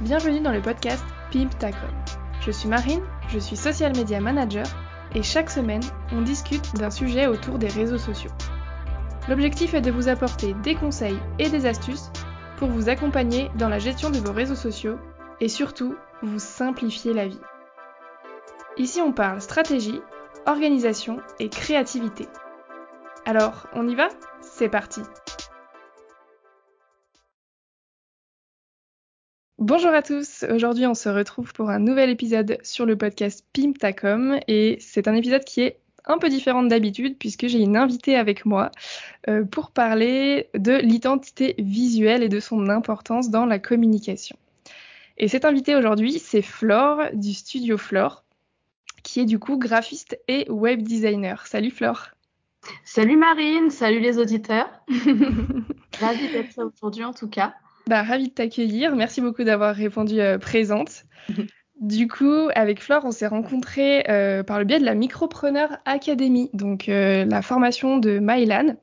Bienvenue dans le podcast Pimp Ta Com. Je suis Marine, je suis social media manager et chaque semaine, on discute d'un sujet autour des réseaux sociaux. L'objectif est de vous apporter des conseils et des astuces pour vous accompagner dans la gestion de vos réseaux sociaux et surtout vous simplifier la vie. Ici, on parle stratégie, organisation et créativité. Alors, on y va? C'est parti Bonjour à tous, aujourd'hui on se retrouve pour un nouvel épisode sur le podcast Pimtacom et c'est un épisode qui est un peu différent d'habitude puisque j'ai une invitée avec moi euh, pour parler de l'identité visuelle et de son importance dans la communication. Et cette invitée aujourd'hui c'est Flore du studio Flore qui est du coup graphiste et web designer. Salut Flore Salut Marine, salut les auditeurs. Ravie d'être là aujourd'hui en tout cas. Bah, ravie de t'accueillir. Merci beaucoup d'avoir répondu euh, présente. Du coup, avec Flore, on s'est rencontrés euh, par le biais de la Micropreneur Academy, donc euh, la formation de Mylan.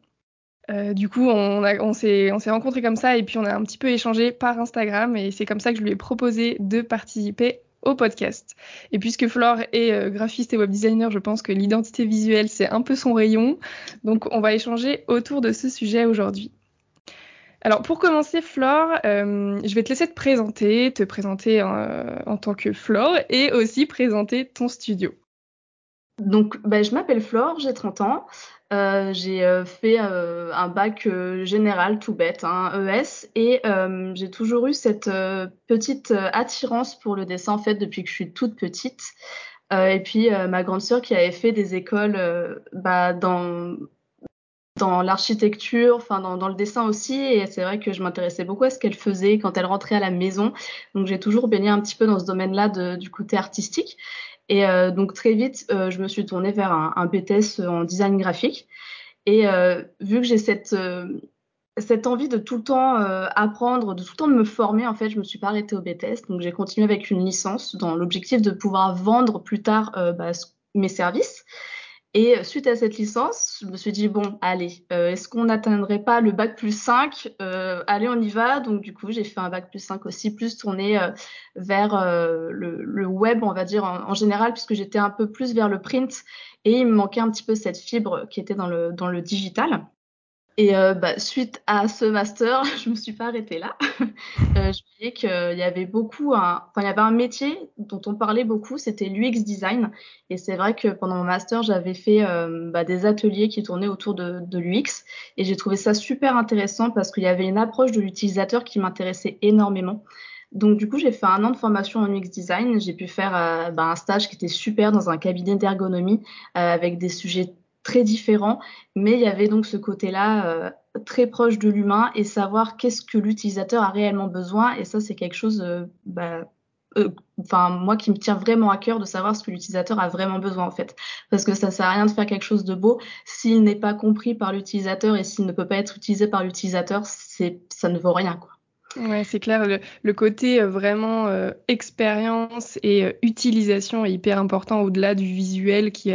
du coup, on, on s'est rencontrés comme ça et puis on a un petit peu échangé par Instagram et c'est comme ça que je lui ai proposé de participer au podcast. Et puisque Flore est graphiste et web designer, je pense que l'identité visuelle, c'est un peu son rayon. Donc, on va échanger autour de ce sujet aujourd'hui. Alors pour commencer, Flore, euh, je vais te laisser te présenter, te présenter euh, en tant que Flore et aussi présenter ton studio. Donc bah, je m'appelle Flore, j'ai 30 ans. Euh, j'ai fait un bac général tout bête, hein, ES, et j'ai toujours eu cette petite attirance pour le dessin en fait depuis que je suis toute petite. et puis ma grande sœur qui avait fait des écoles bah, dans dans l'architecture, enfin dans, dans, le dessin aussi. Et c'est vrai que je m'intéressais beaucoup à ce qu'elle faisait quand elle rentrait à la maison. Donc j'ai toujours baigné un petit peu dans ce domaine-là du côté artistique. Et euh, donc très vite, euh, je me suis tournée vers un, BTS en design graphique. Et euh, vu que j'ai cette envie de tout le temps apprendre, de tout le temps de me former, en fait, je me suis pas arrêtée au BTS. Donc j'ai continué avec une licence dans l'objectif de pouvoir vendre plus tard bah, mes services. Et suite à cette licence, je me suis dit, bon, allez, euh, est-ce qu'on n'atteindrait pas le bac plus 5 euh, Allez, on y va. Donc, du coup, j'ai fait un bac plus 5 aussi, plus tourné euh, vers le, web, on va dire, en, général, puisque j'étais un peu plus vers le print. Et il me manquait un petit peu cette fibre qui était dans le, dans le digital. Et euh, bah, suite à ce master, je me suis pas arrêtée là. euh, je voyais qu'il y avait beaucoup, un... il y avait un métier dont on parlait beaucoup, c'était l'UX design. Et c'est vrai que pendant mon master, j'avais fait euh, bah, des ateliers qui tournaient autour de, l'UX, et j'ai trouvé ça super intéressant parce qu'il y avait une approche de l'utilisateur qui m'intéressait énormément. Donc du coup, j'ai fait un an de formation en UX design. J'ai pu faire euh, bah, un stage qui était super dans un cabinet d'ergonomie euh, avec des sujets très différents, mais il y avait donc ce côté-là euh, très proche de l'humain et savoir qu'est-ce que l'utilisateur a réellement besoin. Et ça, c'est quelque chose, euh, bah, euh, enfin moi qui me tient vraiment à cœur de savoir ce que l'utilisateur a vraiment besoin en fait, parce que ça sert à rien de faire quelque chose de beau s'il n'est pas compris par l'utilisateur et s'il ne peut pas être utilisé par l'utilisateur, ça ne vaut rien quoi. Ouais, c'est clair. Le, côté euh, vraiment euh, expérience et euh, utilisation est hyper important au-delà du visuel qui,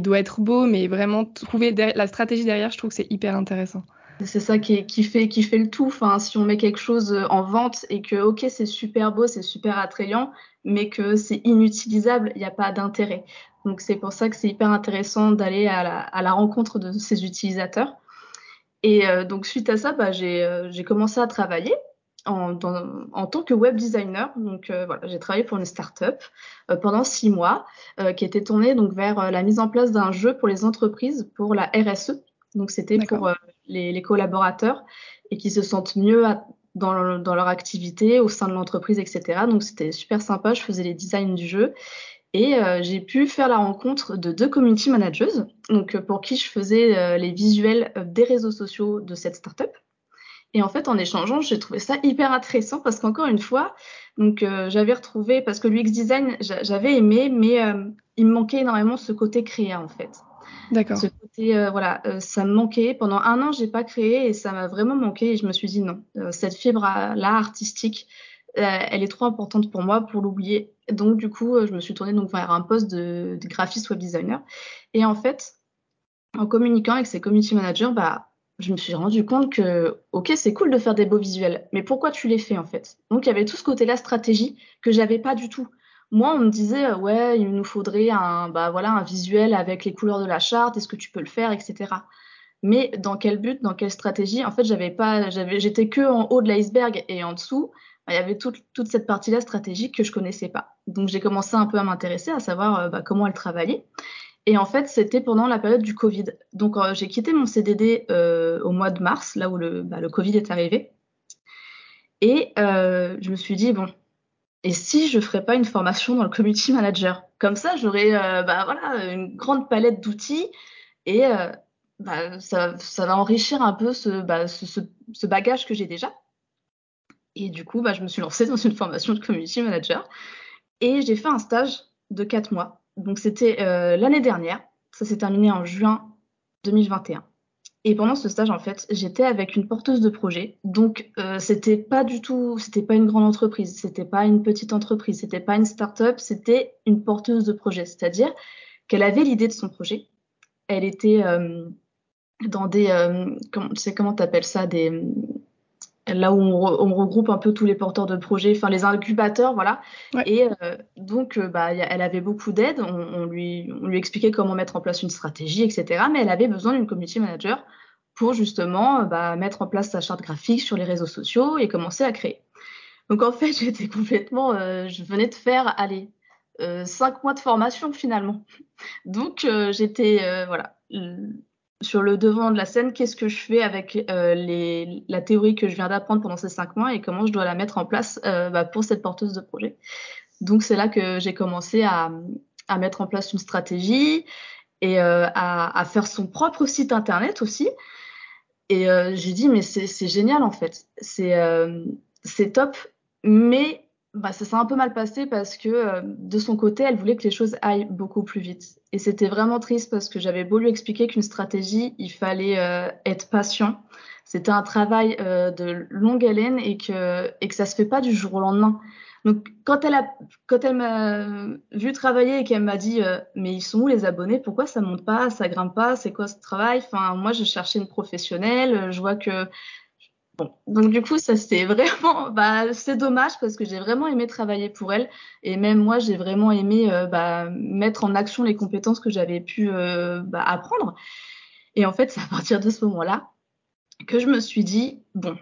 doit être beau, mais vraiment trouver la stratégie derrière, je trouve que c'est hyper intéressant. C'est ça qui, fait, le tout. Enfin, si on met quelque chose en vente et que, ok, c'est super beau, c'est super attrayant, mais que c'est inutilisable, il n'y a pas d'intérêt. Donc, c'est pour ça que c'est hyper intéressant d'aller à la rencontre de ces utilisateurs. Et donc, suite à ça, bah, j'ai commencé à travailler en, en, tant que web designer. Donc euh, voilà, j'ai travaillé pour une startup euh, pendant six mois euh, qui était tournée donc vers la mise en place d'un jeu pour les entreprises pour la RSE. Donc c'était pour les, les, collaborateurs et qui se sentent mieux à, dans, dans, leur activité au sein de l'entreprise, etc. Donc c'était super sympa. Je faisais les designs du jeu. Et j'ai pu faire la rencontre de deux community managers, donc pour qui je faisais les visuels des réseaux sociaux de cette startup. Et en fait, en échangeant, j'ai trouvé ça hyper intéressant parce qu'encore une fois, donc euh, j'avais retrouvé parce que l'UX design, j'avais aimé, mais euh, il me manquait énormément ce côté créa en fait. D'accord. Ce côté, euh, voilà, ça me manquait. Pendant un an, j'ai pas créé et ça m'a vraiment manqué. Et je me suis dit non, cette fibre là artistique, elle est trop importante pour moi pour l'oublier. Donc du coup, je me suis tournée donc vers un poste de, de graphiste web designer. Et en fait, en communiquant avec ces community managers, bah, je me suis rendu compte que, ok, c'est cool de faire des beaux visuels, mais pourquoi tu les fais en fait? Donc il y avait tout ce côté-là stratégie que j'avais pas du tout. Moi, on me disait, euh, ouais, il nous faudrait un, bah, voilà, un visuel avec les couleurs de la charte, est-ce que tu peux le faire, etc. Mais dans quel but, dans quelle stratégie? En fait, j'avais pas, j'avais, j'étais que en haut de l'iceberg et en dessous, bah, il y avait toute, toute cette partie-là stratégique que je connaissais pas. Donc j'ai commencé un peu à m'intéresser, à savoir euh, bah, comment elle travaillait. Et en fait, c'était pendant la période du Covid. Donc, euh, j'ai quitté mon CDD euh, au mois de mars, là où le, bah, Covid est arrivé. Et euh, je me suis dit, bon, et si je ferais pas une formation dans le community manager? Comme ça, j'aurais bah, voilà, une grande palette d'outils et bah, ça, ça, va enrichir un peu ce, ce, ce, bagage que j'ai déjà. Et du coup, je me suis lancée dans une formation de community manager et j'ai fait un stage de quatre mois donc c'était euh, l'année dernière, ça s'est terminé en juin 2021. Et pendant ce stage, en fait, j'étais avec une porteuse de projet. Donc, euh, c'était pas du tout, c'était pas une grande entreprise, c'était pas une petite entreprise, c'était pas une start-up, c'était une porteuse de projet. C'est-à-dire qu'elle avait l'idée de son projet. Elle était euh, dans des, comment, tu sais comment t'appelles ça, des, là où on, re, on, regroupe un peu tous les porteurs de projets, enfin les incubateurs, voilà. Ouais. Et euh, donc, euh, bah, elle avait beaucoup d'aide. On, on, lui, on lui expliquait comment mettre en place une stratégie, etc. Mais elle avait besoin d'une community manager pour justement euh, bah, mettre en place sa charte graphique sur les réseaux sociaux et commencer à créer. Donc en fait, j'étais complètement, euh, je venais de faire, allez, cinq mois de formation finalement. Donc j'étais, voilà sur le devant de la scène, qu'est-ce que je fais avec euh, les, la théorie que je viens d'apprendre pendant ces cinq mois et comment je dois la mettre en place euh, bah, pour cette porteuse de projet. Donc c'est là que j'ai commencé à, à, mettre en place une stratégie et euh, à, à, faire son propre site internet aussi. Et euh, j'ai dit mais c'est génial en fait, c'est euh, top, mais bah, ça s'est un peu mal passé parce que euh, de son côté, elle voulait que les choses aillent beaucoup plus vite. Et c'était vraiment triste parce que j'avais beau lui expliquer qu'une stratégie, il fallait euh, être patient. C'était un travail euh, de longue haleine et que, et que ça se fait pas du jour au lendemain. Donc quand elle a, quand elle m'a vu travailler et qu'elle m'a dit euh, mais ils sont où les abonnés? Pourquoi ça monte pas? Ça grimpe pas? C'est quoi ce travail? Enfin moi je cherchais une professionnelle. Je vois que Bon, donc du coup, ça c'est vraiment, bah, c'est dommage parce que j'ai vraiment aimé travailler pour elle et même moi, j'ai vraiment aimé euh, bah, mettre en action les compétences que j'avais pu euh, bah, apprendre. Et en fait, c'est à partir de ce moment-là que je me suis dit bon,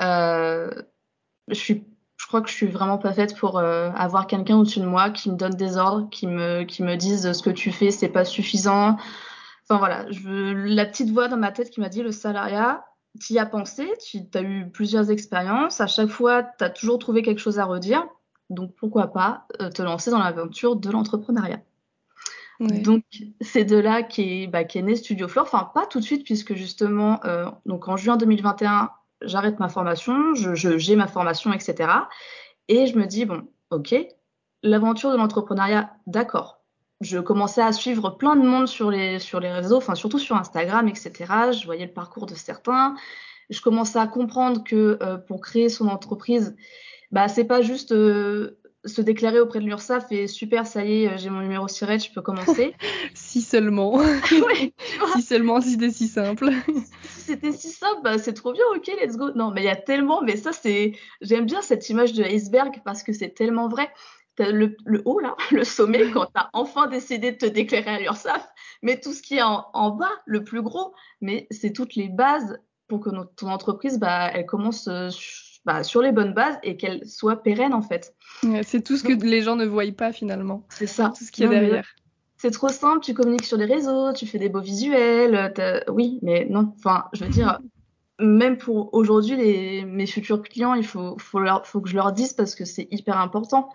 euh, je suis, je crois que je suis vraiment pas faite pour euh, avoir quelqu'un au-dessus de moi qui me donne des ordres, qui me, qui me dise ce que tu fais, c'est pas suffisant. Enfin voilà, je, la petite voix dans ma tête qui m'a dit le salariat tu y as pensé, tu as eu plusieurs expériences, à chaque fois, tu as toujours trouvé quelque chose à redire. Donc, pourquoi pas euh, te lancer dans l'aventure de l'entrepreneuriat. Donc, c'est de là qu'est bah, qu né Studio Floor. Enfin, pas tout de suite, puisque justement, euh, donc en juin 2021, j'arrête ma formation, j'ai je, j'ai ma formation, etc. Et je me dis, bon, ok, l'aventure de l'entrepreneuriat, d'accord je commençais à suivre plein de monde sur les, sur les réseaux, enfin surtout sur Instagram, etc. Je voyais le parcours de certains. Je commençais à comprendre que euh, pour créer son entreprise, bah, c'est pas juste euh, se déclarer auprès de l'URSSAF et super, ça y est, j'ai mon numéro SIRET, je peux commencer. si seulement. ouais, si seulement c'était si simple. si c'était si simple, bah, c'est trop bien, ok, let's go. Non, mais il y a tellement, mais ça, c'est. J'aime bien cette image de iceberg parce que c'est tellement vrai le, le, haut, là, le sommet, quand tu as enfin décidé de te déclarer à l'URSSAF, mais tout ce qui est en, en bas, le plus gros, mais c'est toutes les bases pour que notre, ton entreprise, bah, elle commence euh, bah, sur les bonnes bases et qu'elle soit pérenne, en fait. Ouais, c'est tout ce que les gens ne voient pas, finalement. C'est ça. Tout ce qu'il y a derrière. C'est trop simple, tu communiques sur les réseaux, tu fais des beaux visuels, oui, mais non, enfin, je veux dire, même pour aujourd'hui, mes futurs clients, il faut, faut, leur, faut que je leur dise parce que c'est hyper important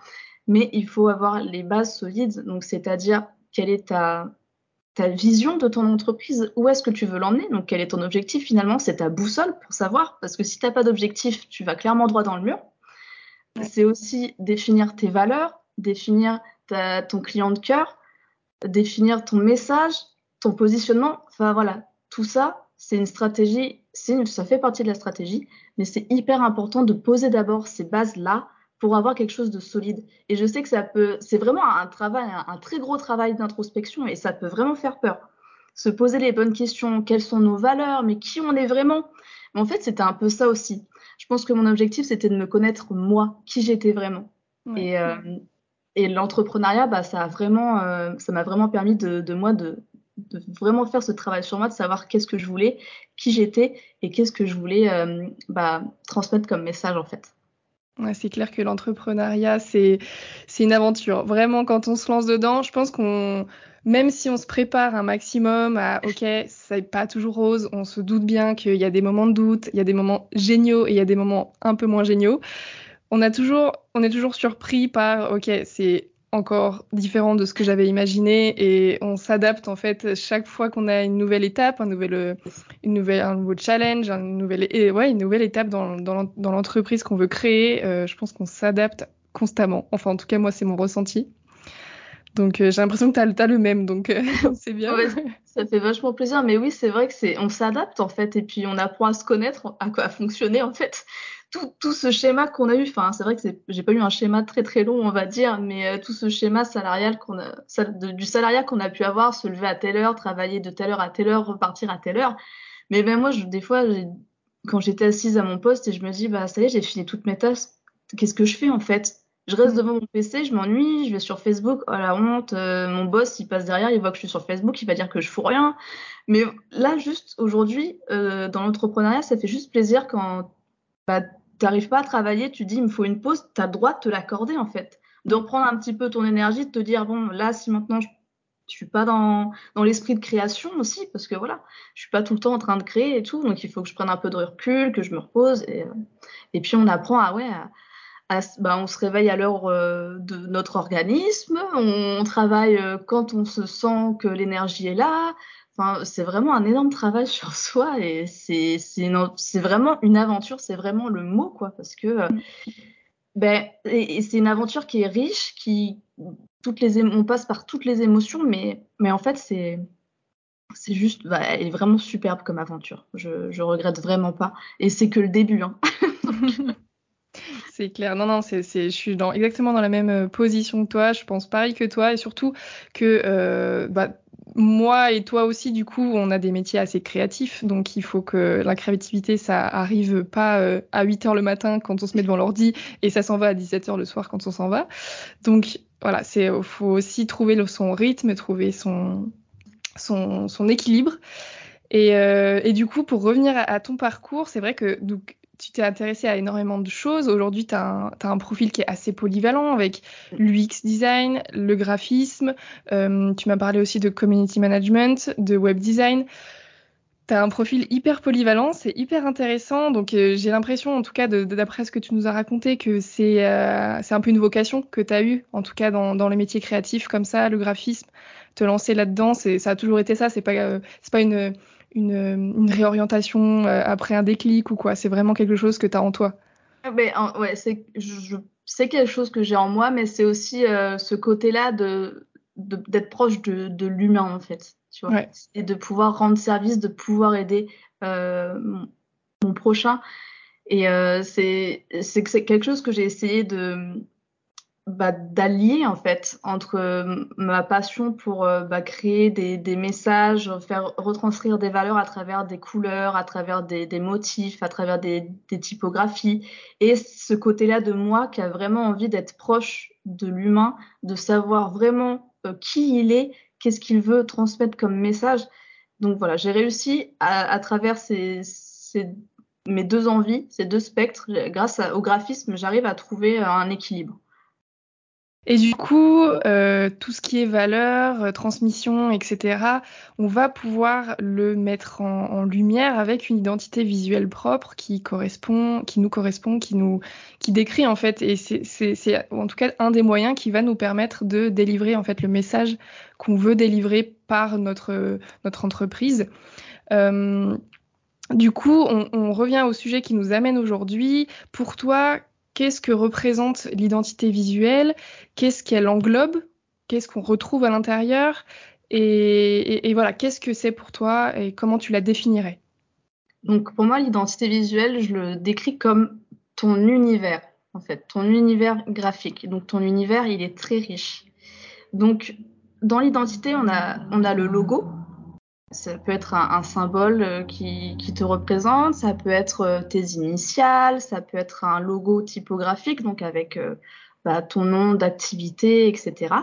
mais il faut avoir les bases solides, donc c'est-à-dire quelle est ta, ta vision de ton entreprise, où est-ce que tu veux l'emmener, donc quel est ton objectif finalement, c'est ta boussole pour savoir, parce que si tu n'as pas d'objectif, tu vas clairement droit dans le mur. Ouais. C'est aussi définir tes valeurs, définir ta, ton client de cœur, définir ton message, ton positionnement, enfin voilà, tout ça, c'est une stratégie, ça fait partie de la stratégie, mais c'est hyper important de poser d'abord ces bases-là pour avoir quelque chose de solide. Et je sais que ça peut, c'est vraiment un travail, un, un très gros travail d'introspection et ça peut vraiment faire peur. se poser les bonnes questions, quelles sont nos valeurs, mais qui on est vraiment? Mais en fait, c'était un peu ça aussi. Je pense que mon objectif, c'était de me connaître moi, qui j'étais vraiment. Et, euh, et l'entrepreneuriat, bah, ça a vraiment, euh, ça m'a vraiment permis de, de moi de, de, vraiment faire ce travail sur moi, de savoir qu'est-ce que je voulais, qui j'étais et qu'est-ce que je voulais euh, bah, transmettre comme message en fait. C'est clair que l'entrepreneuriat, c'est une aventure. Vraiment, quand on se lance dedans, je pense qu'on, même si on se prépare un maximum à, ok, c'est pas toujours rose, on se doute bien qu'il y a des moments de doute, il y a des moments géniaux et il y a des moments un peu moins géniaux. On a toujours, on est toujours surpris par, ok, c'est encore différent de ce que j'avais imaginé et on s'adapte en fait chaque fois qu'on a une nouvelle étape, un nouvel, une nouvelle, un nouveau challenge, une nouvelle, ouais, une nouvelle étape dans, dans l'entreprise qu'on veut créer. Euh, je pense qu'on s'adapte constamment. Enfin, en tout cas, moi, c'est mon ressenti. Donc, euh, j'ai l'impression que tu as, le même, donc euh, c'est bien. ça fait vachement plaisir, mais oui, c'est vrai que c'est, on s'adapte en fait, et puis on apprend à se connaître, à, à fonctionner en fait tout, tout, ce schéma qu'on a eu, enfin, c'est vrai que j'ai pas eu un schéma très très long, on va dire, mais euh, tout ce schéma salarial qu'on a, du salariat qu'on a pu avoir, se lever à telle heure, travailler de telle heure à telle heure, repartir à telle heure. Mais ben moi, je, des fois, quand j'étais assise à mon poste et je me dis, bah ça y est, j'ai fini toutes mes tâches, qu'est-ce que je fais en fait? Je reste devant mon PC, je m'ennuie, je vais sur Facebook, oh la honte, euh, mon boss, il passe derrière, il voit que je suis sur Facebook, il va dire que je fous rien. Mais là, juste aujourd'hui, euh, dans l'entrepreneuriat, ça fait juste plaisir quand bah, tu n'arrives pas à travailler, tu dis il me faut une pause, tu as le droit de te l'accorder en fait. De reprendre un petit peu ton énergie, de te dire bon, là, si maintenant je ne suis pas dans, dans l'esprit de création aussi, parce que voilà, je suis pas tout le temps en train de créer et tout, donc il faut que je prenne un peu de recul, que je me repose. Et, euh, puis on apprend à, ouais, bah, on se réveille à l'heure euh, de notre organisme, on, travaille euh, quand on se sent que l'énergie est là, c'est vraiment un énorme travail sur soi et c'est vraiment une aventure, c'est vraiment le mot quoi, parce que euh, ben et, c'est une aventure qui est riche, qui toutes les on passe par toutes les émotions, mais mais en fait c'est c'est juste, bah, elle est vraiment superbe comme aventure. Je, je regrette vraiment pas. Et c'est que le début. Hein. c'est clair. Non, non, c'est, je suis dans, exactement dans la même euh, position que toi. Je pense pareil que toi. Et surtout que euh, bah, moi et toi aussi, du coup, on a des métiers assez créatifs, donc il faut que la créativité, ça arrive pas euh, à 8 heures le matin quand on se met devant l'ordi et ça s'en va à 17 heures le soir quand on s'en va. Donc voilà, c'est faut aussi trouver son rythme, trouver son son, son équilibre. Et, euh, et, du coup, pour revenir à, à ton parcours, c'est vrai que donc tu t'es intéressé à énormément de choses. Aujourd'hui, tu as, un profil qui est assez polyvalent avec l'UX design, le graphisme. Euh, tu m'as parlé aussi de community management, de web design. Tu as un profil hyper polyvalent, c'est hyper intéressant. Donc, euh, j'ai l'impression, en tout cas, d'après ce que tu nous as raconté, que c'est euh, un peu une vocation que tu as eue, en tout cas dans, les métiers créatifs comme ça, le graphisme, te lancer là-dedans. Ça a toujours été ça. C'est pas, pas une une, réorientation euh, après un déclic ou quoi C'est vraiment quelque chose que tu as en toi ah, mais, ouais, c'est, je, c'est quelque chose que j'ai en moi, mais c'est aussi euh, ce côté-là de, d'être proche de, de, l'humain, en fait. Tu vois Et de pouvoir rendre service, de pouvoir aider euh, mon, prochain. Et c'est, c'est quelque chose que j'ai essayé de, bah, d'allier en fait entre euh, ma passion pour euh, bah, créer des, des, messages, faire retranscrire des valeurs à travers des couleurs, à travers des, des motifs, à travers des, des typographies, et ce côté-là de moi qui a vraiment envie d'être proche de l'humain, de savoir vraiment euh, qui il est, qu'est-ce qu'il veut transmettre comme message. Donc voilà, j'ai réussi à, à travers ces, ces, mes deux envies, ces deux spectres, grâce au graphisme, j'arrive à trouver un équilibre. Et du coup, euh, tout ce qui est valeur, euh, transmission, etc., on va pouvoir le mettre en, lumière avec une identité visuelle propre qui correspond, qui nous correspond, qui nous, qui décrit en fait. Et c'est en tout cas un des moyens qui va nous permettre de délivrer en fait le message qu'on veut délivrer par notre notre entreprise. Euh, du coup, on, revient au sujet qui nous amène aujourd'hui. Pour toi, qu'est-ce que représente l'identité visuelle, qu'est-ce qu'elle englobe, qu'est-ce qu'on retrouve à l'intérieur, et, voilà, qu'est-ce que c'est pour toi et comment tu la définirais? Donc pour moi, l'identité visuelle, je le décris comme ton univers, en fait, ton univers graphique. Donc ton univers, il est très riche. Donc dans l'identité, on a, on a le logo, Ça peut être un, symbole euh, qui, te représente, ça peut être euh, tes initiales, ça peut être un logo typographique, donc avec euh, bah, ton nom d'activité, etc.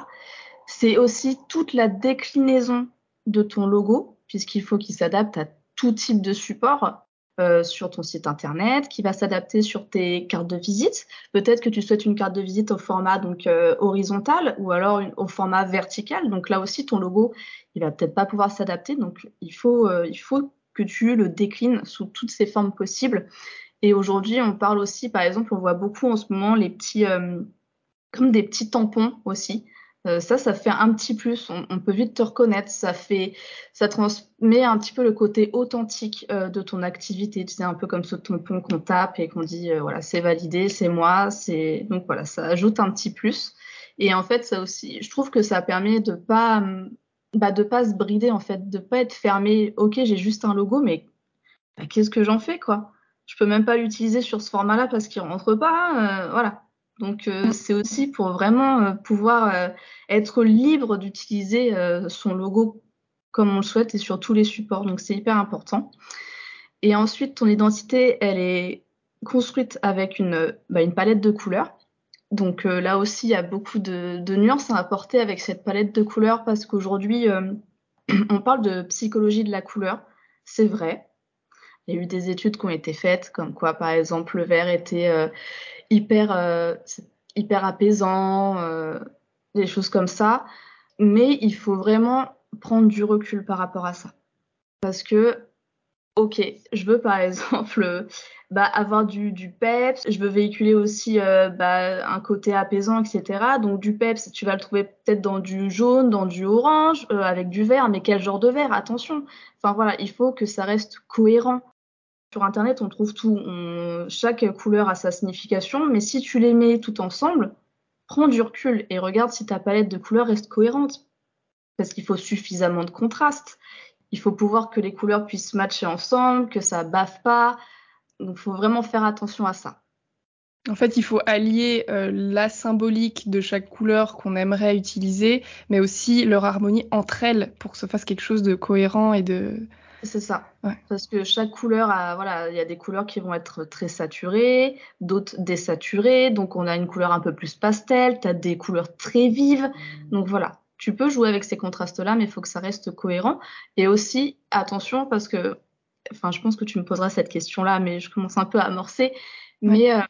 C'est aussi toute la déclinaison de ton logo, puisqu'il faut qu'il s'adapte à tout type de support. Euh, sur ton site internet, qui va s'adapter sur tes cartes de visite. Peut-être que tu souhaites une carte de visite au format donc euh, horizontal ou alors au format vertical. Donc là aussi, ton logo, il va peut-être pas pouvoir s'adapter. Donc il faut, euh, il faut que tu le déclines sous toutes ces formes possibles. Et aujourd'hui, on parle aussi, par exemple, on voit beaucoup en ce moment les petits, comme des petits tampons aussi. Euh, ça, ça fait un petit plus. On, peut vite te reconnaître. Ça fait, ça transmet un petit peu le côté authentique euh, de ton activité. Tu sais, un peu comme ce tampon qu'on tape et qu'on dit, euh, voilà, c'est validé, c'est moi. C'est donc voilà, ça ajoute un petit plus. Et en fait, ça aussi, je trouve que ça permet de pas, bah, de pas se brider en fait, de pas être fermé. Ok, j'ai juste un logo, mais bah, qu'est-ce que j'en fais quoi? Je peux même pas l'utiliser sur ce format-là parce qu'il rentre pas. Hein, voilà. Donc euh, c'est aussi pour vraiment euh, pouvoir euh, être libre d'utiliser son logo comme on le souhaite et sur tous les supports. Donc c'est hyper important. Et ensuite, ton identité, elle est construite avec une, bah, palette de couleurs. Donc là aussi, il y a beaucoup de, nuances à apporter avec cette palette de couleurs parce qu'aujourd'hui, on parle de psychologie de la couleur. C'est vrai. Il y a eu des études qui ont été faites, comme quoi, par exemple, le vert était hyper, euh, hyper apaisant, euh, des choses comme ça. Mais il faut vraiment prendre du recul par rapport à ça. Parce que, ok, je veux par exemple bah, avoir du, du, peps, je veux véhiculer aussi euh, bah, un côté apaisant, etc. Donc du peps, tu vas le trouver peut-être dans du jaune, dans du orange, avec du vert, mais quel genre de vert? Attention. Enfin voilà, il faut que ça reste cohérent. Sur Internet, on trouve tout. Chaque couleur a sa signification, mais si tu les mets tout ensemble, prends du recul et regarde si ta palette de couleurs reste cohérente. Parce qu'il faut suffisamment de contraste. Il faut pouvoir que les couleurs puissent matcher ensemble, que ça baffe pas. Donc, il faut vraiment faire attention à ça. En fait, il faut allier euh, la symbolique de chaque couleur qu'on aimerait utiliser, mais aussi leur harmonie entre elles pour que ce fasse quelque chose de cohérent et de, c'est ça. Parce que chaque couleur a, voilà, il y a des couleurs qui vont être très saturées, d'autres désaturées. Donc, on a une couleur un peu plus pastel, tu as des couleurs très vives. Donc, voilà. Tu peux jouer avec ces contrastes-là, mais il faut que ça reste cohérent. Et aussi, attention, parce que, enfin, je pense que tu me poseras cette question-là, mais je commence un peu à amorcer. Mais euh,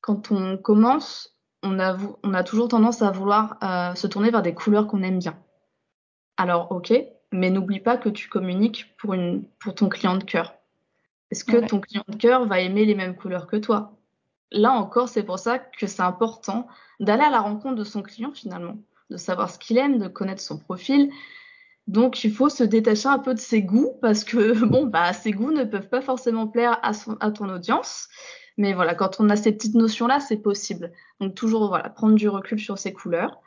quand on commence, on a, on a toujours tendance à vouloir euh, se tourner vers des couleurs qu'on aime bien. Alors, ok, mais n'oublie pas que tu communiques pour, une, pour ton client de cœur. Est-ce que ton client de cœur va aimer les mêmes couleurs que toi? Là encore, c'est pour ça que c'est important d'aller à la rencontre de son client finalement, de savoir ce qu'il aime, de connaître son profil. Donc, il faut se détacher un peu de ses goûts parce que, bon, bah, ses goûts ne peuvent pas forcément plaire à, à ton audience. Mais voilà, quand on a ces petites notions-là, c'est possible. Donc, toujours, voilà, prendre du recul sur ses couleurs.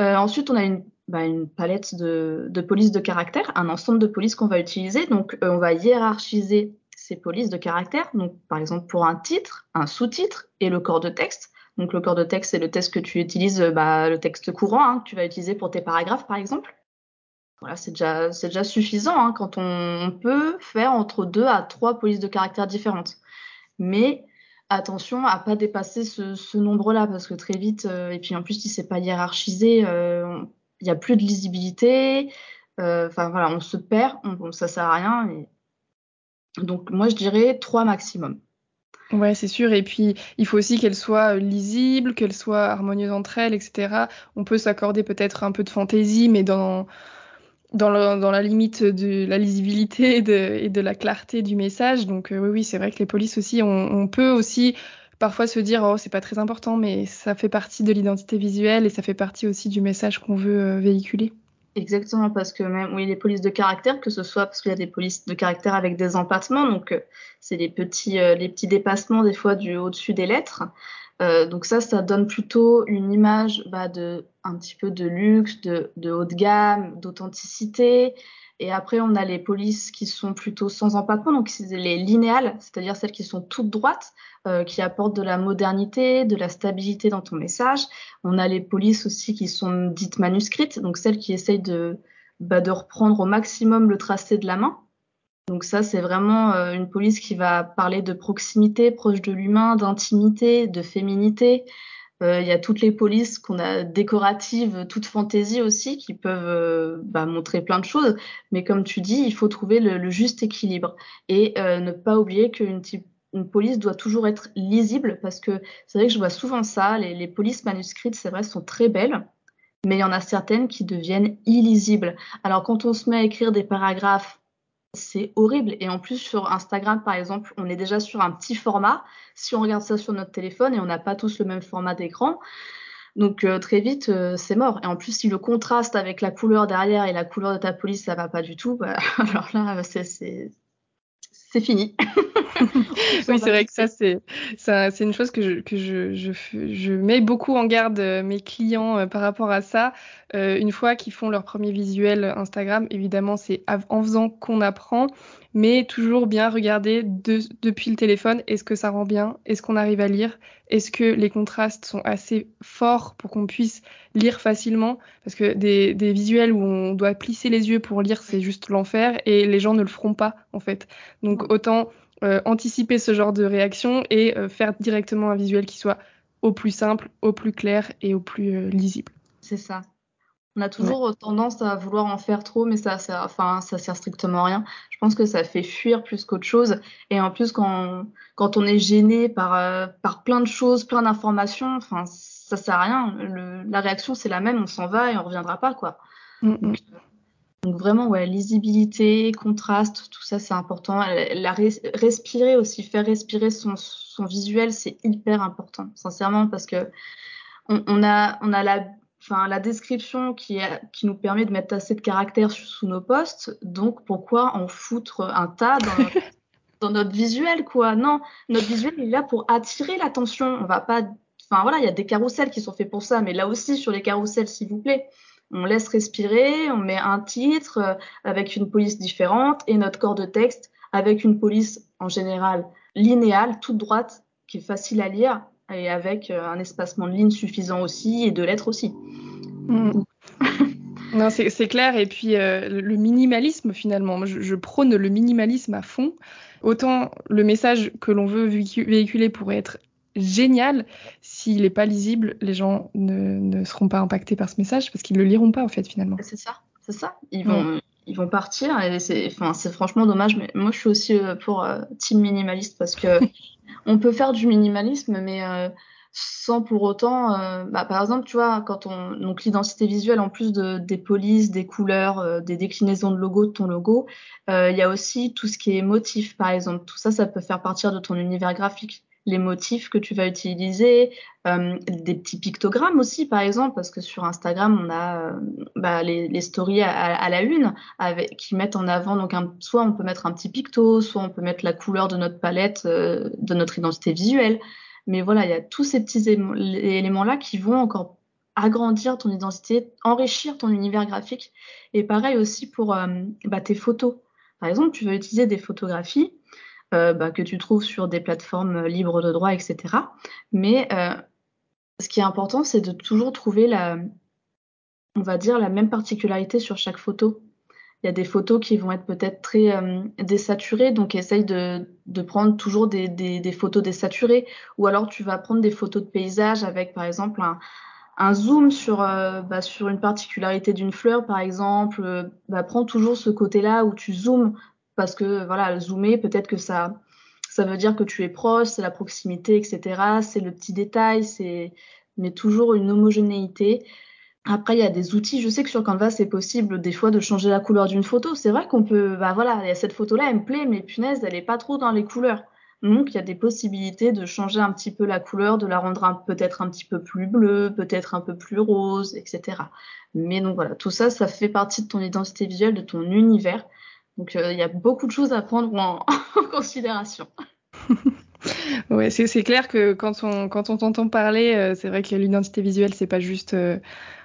Euh, ensuite, on a une bah, une palette de, polices de caractère, un ensemble de polices qu'on va utiliser. Donc, euh, on va hiérarchiser ces polices de caractère. Donc, par exemple, pour un titre, un sous-titre et le corps de texte. Donc, le corps de texte, c'est le texte que tu utilises, euh, bah, le texte courant hein, que tu vas utiliser pour tes paragraphes, par exemple. Voilà, c'est déjà, déjà suffisant hein, quand on, peut faire entre deux à trois polices de caractère différentes. Mais attention à pas dépasser ce, ce nombre-là parce que très vite, euh, et puis en plus, si c'est pas hiérarchisé, euh, il n'y a plus de lisibilité. Euh, enfin voilà, on se perd, on, ça sert à rien. Donc moi je dirais trois maximum. Ouais, c'est sûr. Et puis, il faut aussi qu'elles soient lisibles, qu'elles soient harmonieuses entre elles, etc. On peut s'accorder peut-être un peu de fantaisie, mais dans, dans, la limite de la lisibilité et de, la clarté du message. Donc, euh, oui, oui, c'est vrai que les polices aussi, on peut aussi parfois se dire oh c'est pas très important mais ça fait partie de l'identité visuelle et ça fait partie aussi du message qu'on veut euh, véhiculer. Exactement parce que même oui les polices de caractère que ce soit parce qu'il y a des polices de caractère avec des empattements donc euh, c'est les petits euh, les petits dépassements des fois du au-dessus des lettres donc ça ça donne plutôt une image bah, de un petit peu de luxe de, de haut de gamme d'authenticité et après, on a les polices qui sont plutôt sans empattement, donc les linéales, c'est-à-dire celles qui sont toutes droites, euh, qui apportent de la modernité, de la stabilité dans ton message. On a les polices aussi qui sont dites manuscrites, donc celles qui essayent de, bah, reprendre au maximum le tracé de la main. Donc ça, c'est vraiment une police qui va parler de proximité, proche de l'humain, d'intimité, de féminité, euh, il y a toutes les polices qu'on a décoratives, toutes fantaisie aussi, qui peuvent euh, bah, montrer plein de choses. Mais comme tu dis, il faut trouver le, juste équilibre et euh, ne pas oublier qu'une une police doit toujours être lisible parce que c'est vrai que je vois souvent ça. Les, les polices manuscrites, c'est vrai, sont très belles, mais il y en a certaines qui deviennent illisibles. Alors quand on se met à écrire des paragraphes c'est horrible. Et en plus, sur Instagram, par exemple, on est déjà sur un petit format. Si on regarde ça sur notre téléphone et on n'a pas tous le même format d'écran, donc euh, très vite, euh, c'est mort. Et en plus, si le contraste avec la couleur derrière et la couleur de ta police, ça va pas du tout, bah, alors là, c'est c'est fini. oui, c'est vrai que ça, c'est une chose que je, mets beaucoup en garde euh, mes clients euh, par rapport à ça. Euh, une fois qu'ils font leur premier visuel Instagram, évidemment, c'est en faisant qu'on apprend mais toujours bien regarder depuis le téléphone, est-ce que ça rend bien, est-ce qu'on arrive à lire, est-ce que les contrastes sont assez forts pour qu'on puisse lire facilement, parce que des, visuels où on doit plisser les yeux pour lire, c'est juste l'enfer, et les gens ne le feront pas, en fait. Donc autant euh, anticiper ce genre de réaction et euh, faire directement un visuel qui soit au plus simple, au plus clair et au plus euh, lisible. C'est ça. On a toujours tendance à vouloir en faire trop, mais ça, ça, enfin, ça sert strictement à rien. Je pense que ça fait fuir plus qu'autre chose. Et en plus, quand, quand on est gêné par, euh, par plein de choses, plein d'informations, enfin, ça sert à rien. Le, la réaction, c'est la même, on s'en va et on reviendra pas, quoi. Mm, mm. Donc, donc, vraiment, ouais, lisibilité, contraste, tout ça, c'est important. La, respirer aussi, faire respirer son, son visuel, c'est hyper important, sincèrement, parce que on, on a, on a la enfin la description qui, qui nous permet de mettre assez de caractères sous nos postes. Donc pourquoi en foutre un tas dans, notre visuel quoi? Non, notre visuel il est là pour attirer l'attention. On va pas, enfin voilà, il y a des carousels qui sont faits pour ça, mais là aussi sur les carousels s'il vous plaît. On laisse respirer, on met un titre euh, avec une police différente et notre corps de texte avec une police en général linéale, toute droite, qui est facile à lire et avec euh, un espacement de ligne suffisant aussi et de lettres aussi. Mm. non, c'est clair. Et puis euh, le minimalisme finalement, je, prône le minimalisme à fond. Autant le message que l'on veut véhiculer pourrait être génial, s'il n'est pas lisible, les gens ne, ne, seront pas impactés par ce message parce qu'ils ne le liront pas en fait finalement. C'est ça, c'est ça. Ils vont, ils vont partir et c'est, enfin, c'est franchement dommage. Mais moi, je suis aussi euh, pour team minimaliste parce que on peut faire du minimalisme, mais euh, sans pour autant, euh, bah, par exemple, tu vois, quand on donc l'identité visuelle en plus de des polices, des couleurs, euh, des déclinaisons de logo de ton logo, il y a aussi tout ce qui est motif, par exemple. Tout ça, ça peut faire partir de ton univers graphique les motifs que tu vas utiliser, euh, des petits pictogrammes aussi, par exemple, parce que sur Instagram, on a euh, bah, les, stories à, la une avec, qui mettent en avant, donc soit on peut mettre un petit picto, soit on peut mettre la couleur de notre palette, euh, de notre identité visuelle. Mais voilà, il y a tous ces petits éléments-là qui vont encore agrandir ton identité, enrichir ton univers graphique. Et pareil aussi pour bah, tes photos. Par exemple, tu veux utiliser des photographies bah, que tu trouves sur des plateformes libres de droit, etc. Mais euh, ce qui est important, c'est de toujours trouver la, on va dire, la même particularité sur chaque photo. Il y a des photos qui vont être peut-être très euh, désaturées, donc essaye de, prendre toujours des, photos désaturées, ou alors tu vas prendre des photos de paysage avec, par exemple, un, zoom sur, euh, bah, sur une particularité d'une fleur, par exemple. bah, prends toujours ce côté-là où tu zoomes parce que voilà, zoomer, peut-être que ça, ça veut dire que tu es proche, c'est la proximité, etc. C'est le petit détail, c'est mais toujours une homogénéité. Après, il y a des outils. Je sais que sur Canva, c'est possible des fois de changer la couleur d'une photo. C'est vrai qu'on peut, bah voilà, cette photo-là, elle me plaît, mais punaise, elle est pas trop dans les couleurs. Donc, il y a des possibilités de changer un petit peu la couleur, de la rendre peut-être un petit peu plus bleue, peut-être un peu plus rose, etc. Mais donc voilà, tout ça, ça fait partie de ton identité visuelle, de ton univers. Donc euh, il y a beaucoup de choses à prendre en, considération. ouais, c'est clair que quand on quand on t'entend parler, euh, c'est vrai que l'identité visuelle c'est pas juste euh,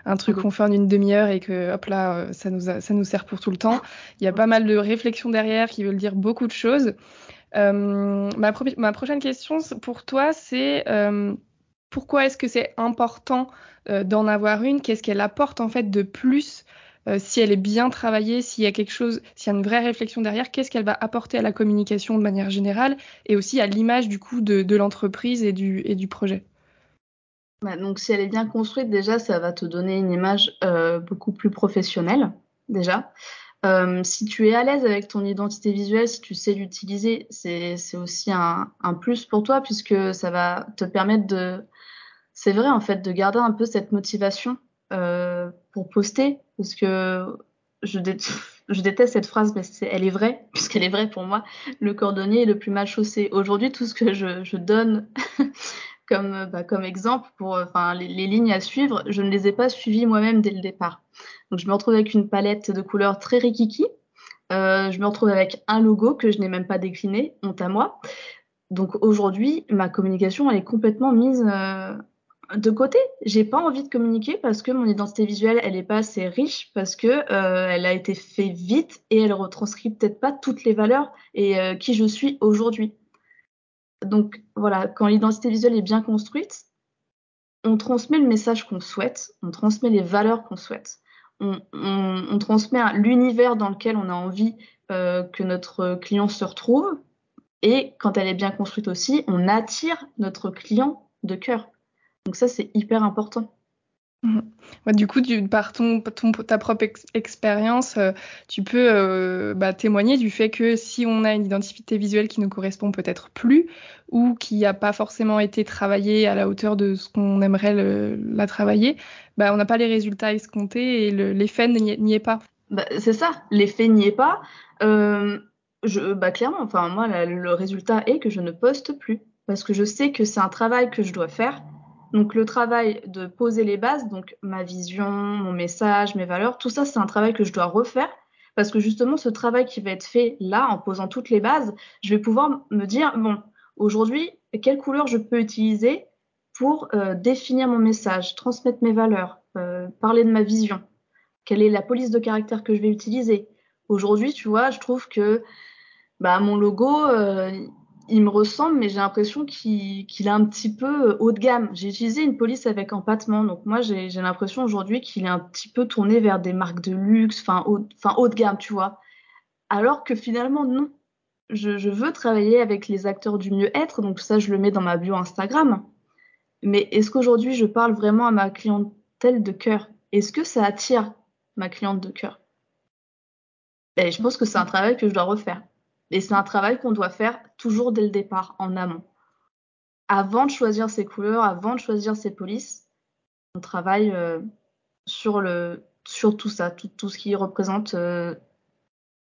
un truc qu'on fait en une demi-heure et que hop là ça nous ça nous sert pour tout le temps. Il y a pas mal de réflexions derrière qui veulent dire beaucoup de choses. ma, ma prochaine question pour toi c'est pourquoi est-ce que c'est important d'en avoir une? Qu'est-ce qu'elle apporte en fait de plus si elle est bien travaillée, s'il y a quelque chose, s'il y a une vraie réflexion derrière, qu'est-ce qu'elle va apporter à la communication de manière générale et aussi à l'image du coup de, l'entreprise et du, et du projet? Bah, donc si elle est bien construite, déjà, ça va te donner une image beaucoup plus professionnelle, déjà. Euh, si tu es à l'aise avec ton identité visuelle, si tu sais l'utiliser, c'est aussi un, un, plus pour toi puisque ça va te permettre de, c'est vrai en fait, de garder un peu cette motivation euh, pour poster parce que je, je déteste cette phrase, mais elle est vraie puisqu'elle est vraie pour moi. Le cordonnier est le plus mal chaussé. Aujourd'hui, tout ce que je, je donne comme, bah, comme exemple pour enfin, les, lignes à suivre, je ne les ai pas suivies moi-même dès le départ. Donc je me retrouve avec une palette de couleurs très rikiki. Euh, je me retrouve avec un logo que je n'ai même pas décliné, honte à moi. Donc aujourd'hui, ma communication elle est complètement mise euh, de côté. J'ai pas envie de communiquer parce que mon identité visuelle elle est pas assez riche parce que euh, elle a été faite vite et elle retranscrit peut-être pas toutes les valeurs et euh, qui je suis aujourd'hui. Donc voilà, quand l'identité visuelle est bien construite, on transmet le message qu'on souhaite, on transmet les valeurs qu'on souhaite on, transmet l'univers dans lequel on a envie euh, que notre client se retrouve. Et quand elle est bien construite aussi, on attire notre client de cœur. Donc ça, c'est hyper important. Mhm. du coup, par ton, ta propre expérience, euh, tu peux euh, bah, témoigner du fait que si on a une identité visuelle qui ne correspond peut-être plus ou qui n'a pas forcément été travaillée à la hauteur de ce qu'on aimerait la travailler, bah, on n'a pas les résultats escomptés et l'effet n'y est pas. Bah, c'est ça, l'effet n'y est pas. Euh, je, bah, clairement, enfin, moi, le résultat est que je ne poste plus parce que je sais que c'est un travail que je dois faire donc le travail de poser les bases, donc ma vision, mon message, mes valeurs, tout ça, c'est un travail que je dois refaire. Parce que justement, ce travail qui va être fait là, en posant toutes les bases, je vais pouvoir me dire, bon, aujourd'hui, quelle couleur je peux utiliser pour euh, définir mon message, transmettre mes valeurs, euh, parler de ma vision. Quelle est la police de caractère que je vais utiliser? Aujourd'hui, tu vois, je trouve que bah, mon logo, euh, il me ressemble, mais j'ai l'impression qu'il est un petit peu euh, haut de gamme. J'ai utilisé une police avec empattement, donc moi j'ai l'impression aujourd'hui qu'il est un petit peu tourné vers des marques de luxe, enfin haut, de gamme, tu vois. Alors que finalement, non. Je, veux travailler avec les acteurs du mieux-être, donc ça je le mets dans ma bio Instagram. Mais est-ce qu'aujourd'hui je parle vraiment à ma clientèle de cœur? Est-ce que ça attire ma cliente de cœur? Et je pense que c'est un travail que je dois refaire. Et c'est un travail qu'on doit faire toujours dès le départ, en amont. Avant de choisir ses couleurs, avant de choisir ses polices, on travaille euh, sur, le, sur tout ça, tout, tout ce qui représente euh,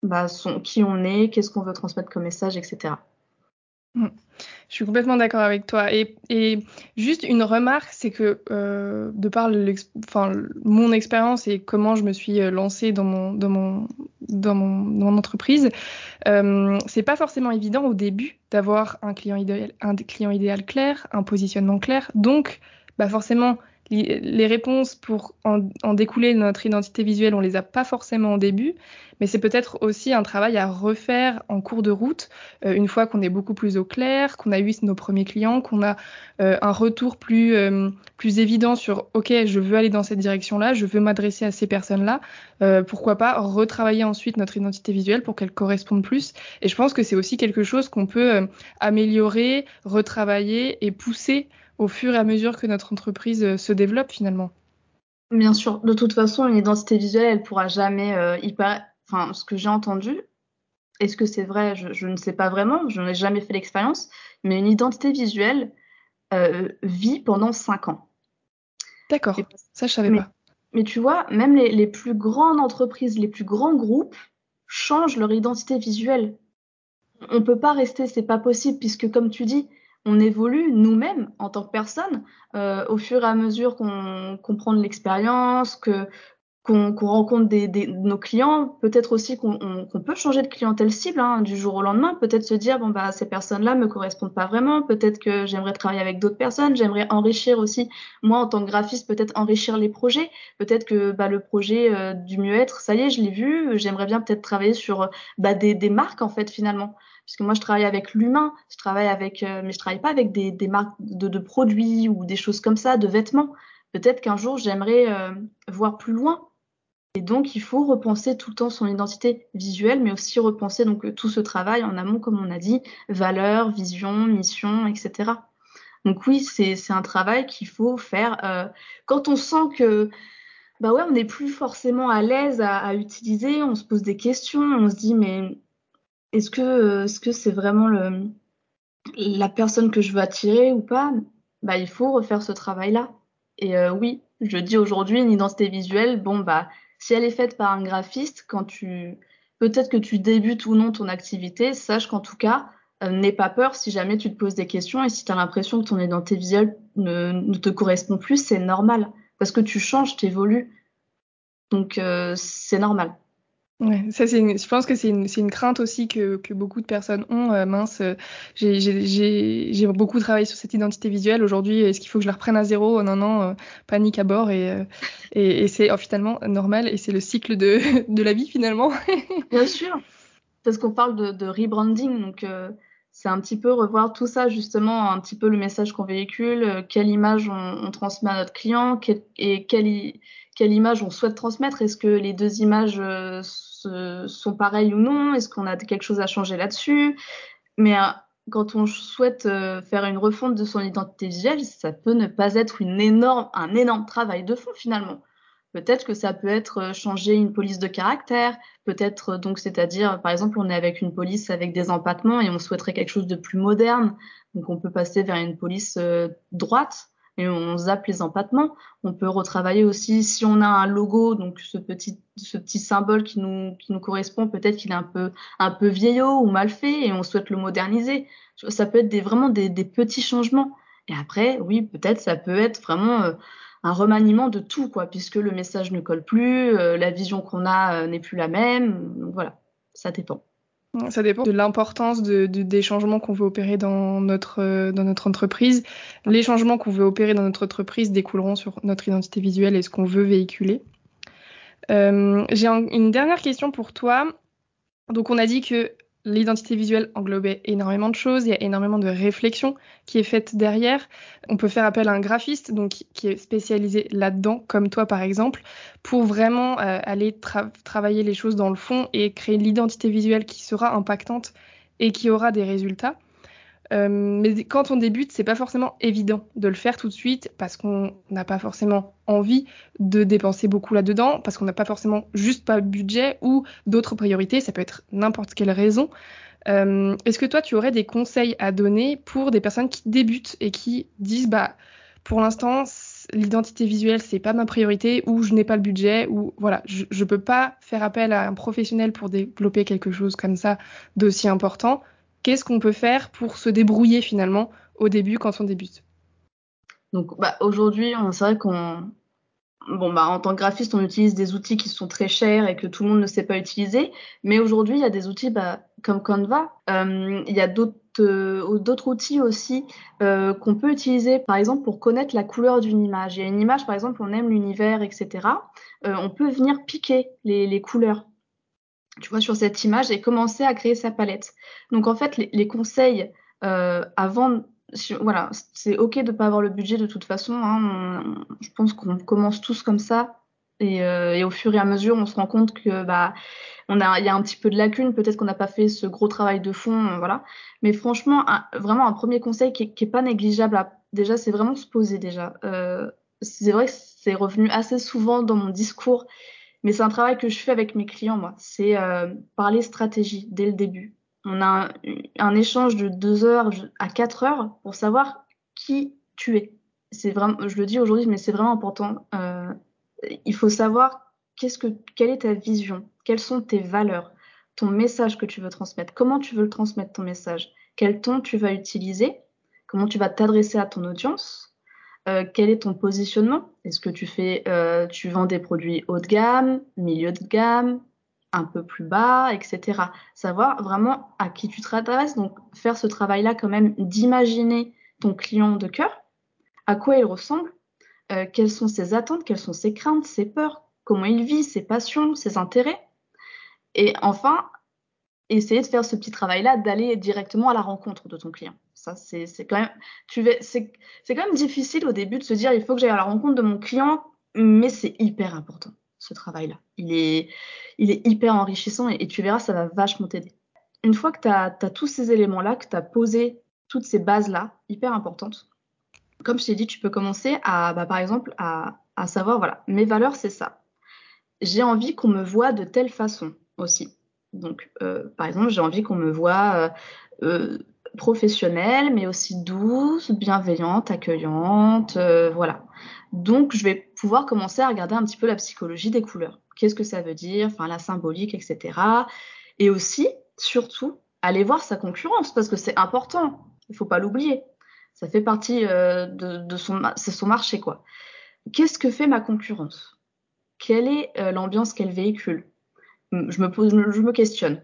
bah, son, qui on est, qu'est-ce qu'on veut transmettre comme message, etc. Je suis complètement d'accord avec toi. Et, juste une remarque, c'est que euh, de par mon expérience et comment je me suis euh, lancée dans mon entreprise, euh, c'est pas forcément évident au début d'avoir un client idéal, un client idéal clair, un positionnement clair. Donc, bah forcément, les réponses pour en, découler notre identité visuelle, on les a pas forcément au début, mais c'est peut-être aussi un travail à refaire en cours de route, euh, une fois qu'on est beaucoup plus au clair, qu'on a eu nos premiers clients, qu'on a euh, un retour plus, euh, plus évident sur OK, je veux aller dans cette direction-là, je veux m'adresser à ces personnes-là, pourquoi pas retravailler ensuite notre identité visuelle pour qu'elle corresponde plus. Et je pense que c'est aussi quelque chose qu'on peut améliorer, retravailler et pousser au fur et à mesure que notre entreprise euh, se développe finalement. Bien sûr, de toute façon, une identité visuelle, elle pourra jamais euh, Enfin, ce que j'ai entendu, est-ce que c'est vrai? Je, ne sais pas vraiment, je n'ai jamais fait l'expérience, mais une identité visuelle euh, vit pendant cinq ans. D'accord, ça je savais pas. Mais tu vois, même les, les, plus grandes entreprises, les plus grands groupes changent leur identité visuelle. On peut pas rester, c'est pas possible, puisque comme tu dis, on évolue nous-mêmes en tant que personne euh, au fur et à mesure qu'on prend de l'expérience, que qu'on rencontre des, nos clients, peut-être aussi qu'on peut changer de clientèle cible hein, du jour au lendemain, peut-être se dire bon bah ces personnes-là me correspondent pas vraiment, peut-être que j'aimerais travailler avec d'autres personnes, j'aimerais enrichir aussi moi en tant que graphiste peut-être enrichir les projets, peut-être que bah, le projet euh, du mieux-être, ça y est je l'ai vu, j'aimerais bien peut-être travailler sur bah, des, des marques en fait finalement. Puisque moi je travaille avec l'humain, je travaille avec, euh, mais je travaille pas avec des, des marques de, produits ou des choses comme ça, de vêtements. Peut-être qu'un jour j'aimerais euh, voir plus loin Et donc, il faut repenser tout le temps son identité visuelle, mais aussi repenser donc tout ce travail en amont, comme on a dit, valeur, vision, mission, etc. Donc oui, c'est un travail qu'il faut faire euh, quand on sent que bah ouais, on n'est plus forcément à l'aise à, utiliser, on se pose des questions, on se dit mais est-ce que que c'est vraiment le, la personne que je veux attirer ou pas? Bah il faut refaire ce travail-là. Et euh, oui, je dis aujourd'hui une identité visuelle, bon bah si elle est faite par un graphiste, quand tu peut-être que tu débutes ou non ton activité, sache qu'en tout cas, euh, n'aie pas peur si jamais tu te poses des questions et si tu as l'impression que ton identité visuelle ne, ne te correspond plus, c'est normal parce que tu changes, tu évolues. Donc euh, c'est normal. Ouais, ça c'est je pense que c'est une, crainte aussi que, beaucoup de personnes ont. Euh, mince, euh, j'ai beaucoup travaillé sur cette identité visuelle. Aujourd'hui, est-ce qu'il faut que je la reprenne à zéro? Non, non, euh, panique à bord. Et, euh, c'est oh, finalement normal et c'est le cycle de, la vie finalement. Bien sûr, parce qu'on parle de, rebranding, donc c'est un petit peu revoir tout ça, justement, un petit peu le message qu'on véhicule, quelle image on, transmet à notre client et quelle quelle image on souhaite transmettre. Est-ce que les deux images euh, sont pareilles ou non? Est-ce qu'on a quelque chose à changer là-dessus? Mais euh, quand on souhaite euh, faire une refonte de son identité visuelle, ça peut ne pas être une énorme, un énorme travail de fond finalement. Peut-être que ça peut être changer une police de caractère, peut-être donc c'est-à-dire par exemple on est avec une police avec des empattements et on souhaiterait quelque chose de plus moderne, donc on peut passer vers une police droite et on zappe les empattements. On peut retravailler aussi si on a un logo, donc ce petit, symbole qui nous, qui nous correspond, peut-être qu'il est un peu, un peu vieillot ou mal fait et on souhaite le moderniser. Ça peut être des, vraiment des, des petits changements. Et après, oui, peut-être ça peut être vraiment euh, un remaniement de tout, quoi, puisque le message ne colle plus, euh, la vision qu'on a euh, n'est plus la même. Donc voilà, ça dépend. Ça dépend de l'importance de, de, des changements qu'on veut opérer dans notre, euh, dans notre entreprise. Les changements qu'on veut opérer dans notre entreprise découleront sur notre identité visuelle et ce qu'on veut véhiculer. Euh, J'ai une dernière question pour toi. Donc on a dit que l'identité visuelle englobait énormément de choses, il y a énormément de réflexion qui est faite derrière. On peut faire appel à un graphiste donc qui est spécialisé là-dedans, comme toi par exemple, pour vraiment euh, aller tra travailler les choses dans le fond et créer l'identité visuelle qui sera impactante et qui aura des résultats. Euh, mais quand on débute, c'est pas forcément évident de le faire tout de suite parce qu'on n'a pas forcément envie de dépenser beaucoup là-dedans, parce qu'on n'a pas forcément juste pas budget ou d'autres priorités. Ça peut être n'importe quelle raison. Euh, Est-ce que toi, tu aurais des conseils à donner pour des personnes qui débutent et qui disent, bah, pour l'instant, l'identité visuelle, c'est pas ma priorité, ou je n'ai pas le budget, ou voilà, je, je peux pas faire appel à un professionnel pour développer quelque chose comme ça d'aussi important qu'est-ce qu'on peut faire pour se débrouiller finalement au début quand on débute? Donc bah, aujourd'hui, c'est vrai qu'on bon bah en tant que graphiste, on utilise des outils qui sont très chers et que tout le monde ne sait pas utiliser. Mais aujourd'hui, il y a des outils bah, comme Canva. Euh, il y a d'autres euh, outils aussi euh, qu'on peut utiliser, par exemple, pour connaître la couleur d'une image. Il y a une image, par exemple, on aime l'univers, etc. On peut venir piquer les couleurs tu vois, sur cette image et commencer à créer sa palette. Donc en fait, les, conseils euh, avant, voilà, c'est ok de pas avoir le budget de toute façon. Hein, je pense qu'on commence tous comme ça et, euh, et, au fur et à mesure, on se rend compte que bah on a, il y a un petit peu de lacune. Peut-être qu'on n'a pas fait ce gros travail de fond, voilà. Mais franchement, vraiment un premier conseil qui, est pas négligeable. Déjà, c'est vraiment se poser déjà. Euh, c'est vrai que c'est revenu assez souvent dans mon discours mais c'est un travail que je fais avec mes clients, moi. C'est euh, parler stratégie dès le début. On a un, échange de deux heures à quatre heures pour savoir qui tu es. C'est vraiment, je le dis aujourd'hui, mais c'est vraiment important. Euh, il faut savoir quelle est ta vision, quelles sont tes valeurs, ton message que tu veux transmettre, comment tu veux le transmettre ton message, quel ton tu vas utiliser, comment tu vas t'adresser à ton audience, euh, quel est ton positionnement? Est-ce que tu fais, euh, tu vends des produits haut de gamme, milieu de gamme, un peu plus bas, etc. Savoir vraiment à qui tu t'adresses. Donc faire ce travail-là quand même d'imaginer ton client de cœur, à quoi il ressemble, euh, quelles sont ses attentes, quelles sont ses craintes, ses peurs, comment il vit, ses passions, ses intérêts. Et enfin, essayer de faire ce petit travail-là, d'aller directement à la rencontre de ton client. Ça, c'est quand même, tu c'est quand même difficile au début de se dire, il faut que j'aille à la rencontre de mon client, mais c'est hyper important. ce travail-là. Il est, il est hyper enrichissant et, tu verras, ça va vachement t'aider. Une fois que tu as, tous ces éléments-là, que tu as posé toutes ces bases-là, hyper importantes, comme je t'ai dit, tu peux commencer à, bah, par exemple, à, à savoir, voilà, mes valeurs, c'est ça. J'ai envie qu'on me voit de telle façon aussi. Donc, euh, par exemple, j'ai envie qu'on me voit euh, euh, professionnelle, mais aussi douce, bienveillante, accueillante, voilà. Donc, je vais pouvoir commencer à regarder un petit peu la psychologie des couleurs. Qu'est-ce que ça veut dire, enfin la symbolique, etc. Et aussi, surtout, aller voir sa concurrence parce que c'est important. Il ne faut pas l'oublier. Ça fait partie de, son, marché quoi. Qu'est-ce que fait ma concurrence? Quelle est l'ambiance qu'elle véhicule? Je me, pose, je me questionne.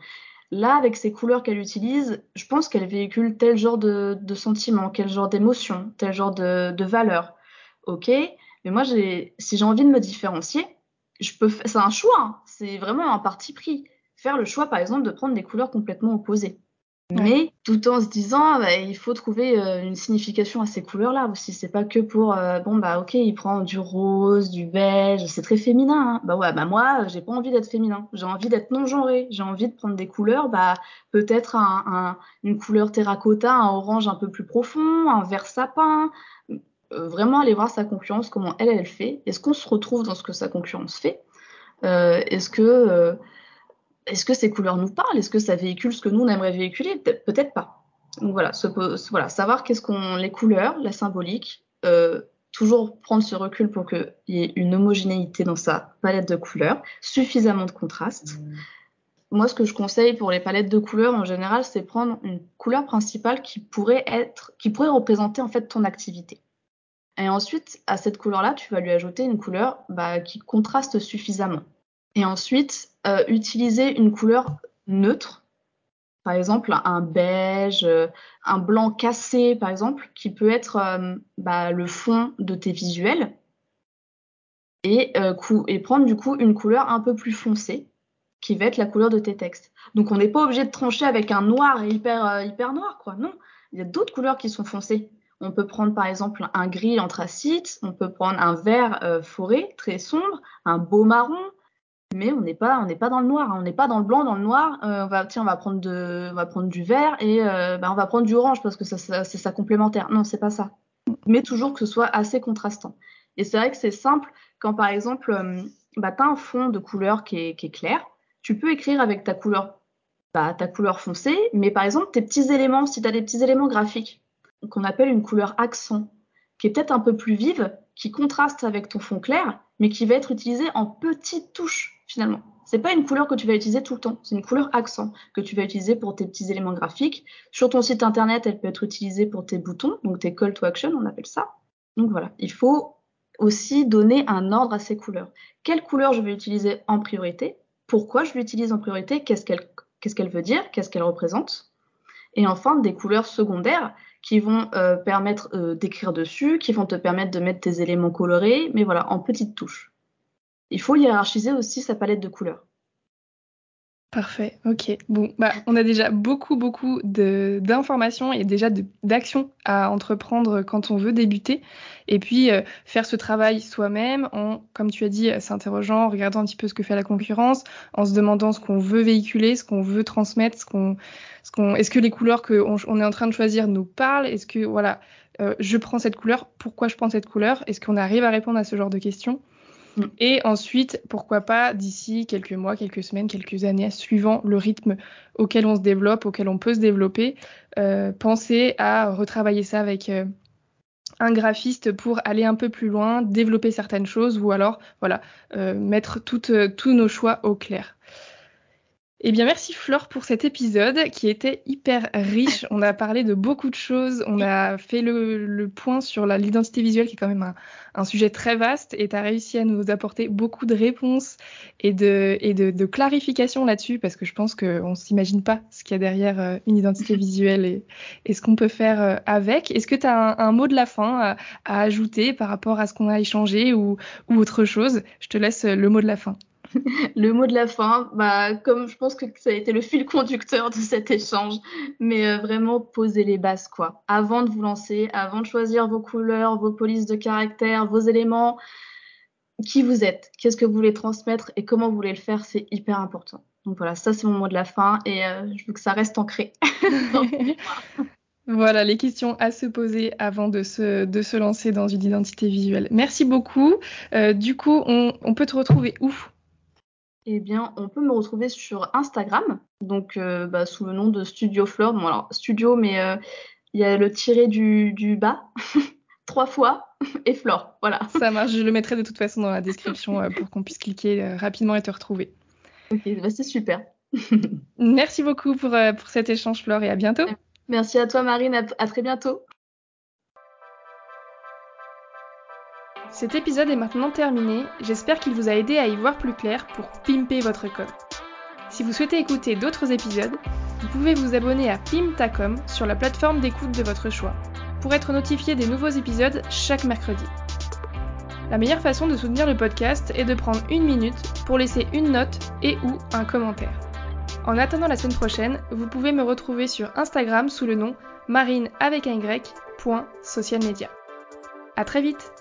Là, avec ces couleurs qu'elle utilise, je pense qu'elle véhicule tel genre de, sentiment, quel genre d'émotion, tel genre de, de valeur. Ok, mais moi, si j'ai envie de me différencier, je peux, c'est un choix, hein. c'est vraiment un parti pris. Faire le choix, par exemple, de prendre des couleurs complètement opposées. Mais tout en se disant, bah, il faut trouver euh, une signification à ces couleurs-là aussi. C'est pas que pour, euh, bon, bah, ok, il prend du rose, du beige, c'est très féminin. Hein. Bah ouais, bah moi, j'ai pas envie d'être féminin. J'ai envie d'être non-genré. J'ai envie de prendre des couleurs, bah, peut-être un, une couleur terracotta, un orange un peu plus profond, un vert sapin. Euh, vraiment aller voir sa concurrence, comment elle, elle fait. Est-ce qu'on se retrouve dans ce que sa concurrence fait? Est-ce que est-ce que ces couleurs nous parlent? Est-ce que ça véhicule ce que nous on aimerait véhiculer? Peut-être pas. Donc voilà, voilà savoir qu'est-ce qu'on les couleurs, la symbolique, euh, toujours prendre ce recul pour qu'il y ait une homogénéité dans sa palette de couleurs, suffisamment de contraste. Mmh. Moi, ce que je conseille pour les palettes de couleurs en général, c'est prendre une couleur principale qui pourrait être, qui pourrait représenter en fait ton activité. Et ensuite, à cette couleur-là, tu vas lui ajouter une couleur bah, qui contraste suffisamment. Et ensuite, euh, utiliser une couleur neutre, par exemple un beige, euh, un blanc cassé, par exemple, qui peut être euh, bah, le fond de tes visuels, et, prendre du coup une couleur un peu plus foncée, qui va être la couleur de tes textes. Donc on n'est pas obligé de trancher avec un noir hyper, hyper noir, quoi. Non, il y a d'autres couleurs qui sont foncées. On peut prendre par exemple un gris anthracite, on peut prendre un vert forêt très sombre, un beau marron, mais on n'est pas on n'est pas dans le noir, hein. on n'est pas dans le blanc, dans le noir. Euh, on va tiens, on va prendre de, on va prendre du vert et euh, bah, on va prendre du orange parce que ça, c'est ça complémentaire. Non, c'est pas ça. Mais toujours que ce soit assez contrastant. Et c'est vrai que c'est simple quand par exemple, euh, bah, tu as un fond de couleur qui est, qui est, clair, tu peux écrire avec ta couleur, bah, ta couleur foncée, mais par exemple tes petits éléments, si tu as des petits éléments graphiques qu'on appelle une couleur accent, qui est peut-être un peu plus vive, qui contraste avec ton fond clair, mais qui va être utilisée en petites touches finalement. C'est pas une couleur que tu vas utiliser tout le temps, c'est une couleur accent que tu vas utiliser pour tes petits éléments graphiques. Sur ton site internet, elle peut être utilisée pour tes boutons, donc tes call to action, on appelle ça. Donc voilà, il faut aussi donner un ordre à ces couleurs. Quelle couleur je vais utiliser en priorité? Pourquoi je l'utilise en priorité? Qu'est-ce qu'elle veut dire? Qu'est-ce qu'elle représente? Et enfin, des couleurs secondaires qui vont euh, permettre euh, d'écrire dessus, qui vont te permettre de mettre tes éléments colorés, mais voilà, en petites touches il faut hiérarchiser aussi sa palette de couleurs. Parfait, ok. Bon, bah, on a déjà beaucoup, beaucoup d'informations et déjà d'actions à entreprendre quand on veut débuter. Et puis, euh, faire ce travail soi-même en, comme tu as dit, s'interrogeant, en regardant un petit peu ce que fait la concurrence, en se demandant ce qu'on veut véhiculer, ce qu'on veut transmettre, ce qu'on, est-ce que les couleurs qu'on on est en train de choisir nous parlent? Est-ce que, voilà, euh, je prends cette couleur, pourquoi je prends cette couleur? Est-ce qu'on arrive à répondre à ce genre de questions? Mm. Et ensuite, pourquoi pas, d'ici quelques mois, quelques semaines, quelques années, suivant le rythme auquel on se développe, auquel on peut se développer, euh, penser à retravailler ça avec euh, un graphiste pour aller un peu plus loin, développer certaines choses ou alors, voilà, euh, mettre toutes, tous nos choix au clair. Eh bien, merci Flore pour cet épisode qui était hyper riche. On a parlé de beaucoup de choses. On a fait le, point sur l'identité visuelle qui est quand même un, sujet très vaste et tu as réussi à nous apporter beaucoup de réponses et de, et de, clarifications là-dessus parce que je pense qu'on ne s'imagine pas ce qu'il y a derrière euh, une identité visuelle et, et ce qu'on peut faire euh, avec. Est-ce que tu as un, mot de la fin à, ajouter par rapport à ce qu'on a échangé ou, ou autre chose? Je te laisse le mot de la fin. le mot de la fin, bah, comme je pense que ça a été le fil conducteur de cet échange, mais euh, vraiment poser les bases, quoi. Avant de vous lancer, avant de choisir vos couleurs, vos polices de caractère, vos éléments, qui vous êtes, qu'est-ce que vous voulez transmettre et comment vous voulez le faire, c'est hyper important. Donc voilà, ça c'est mon mot de la fin et euh, je veux que ça reste ancré. voilà les questions à se poser avant de se, de se lancer dans une identité visuelle. Merci beaucoup. Euh, du coup, on, on, peut te retrouver où? Eh bien, on peut me retrouver sur Instagram, donc euh, bah, sous le nom de Studio Flore. Bon, alors, studio, mais il y a le tiré du, du bas, trois fois, et Flore. Voilà. Ça marche, je le mettrai de toute façon dans la description pour qu'on puisse cliquer rapidement et te retrouver. Ok, bah c'est super. Merci beaucoup pour, euh, pour cet échange, Flore, et à bientôt. Merci à toi, Marine. À, à très bientôt. Cet épisode est maintenant terminé. J'espère qu'il vous a aidé à y voir plus clair pour pimper votre com. Si vous souhaitez écouter d'autres épisodes, vous pouvez vous abonner à Pimtacom sur la plateforme d'écoute de votre choix pour être notifié des nouveaux épisodes chaque mercredi. La meilleure façon de soutenir le podcast est de prendre une minute pour laisser une note et ou un commentaire. En attendant la semaine prochaine, vous pouvez me retrouver sur Instagram sous le nom marine avec un social media. À très vite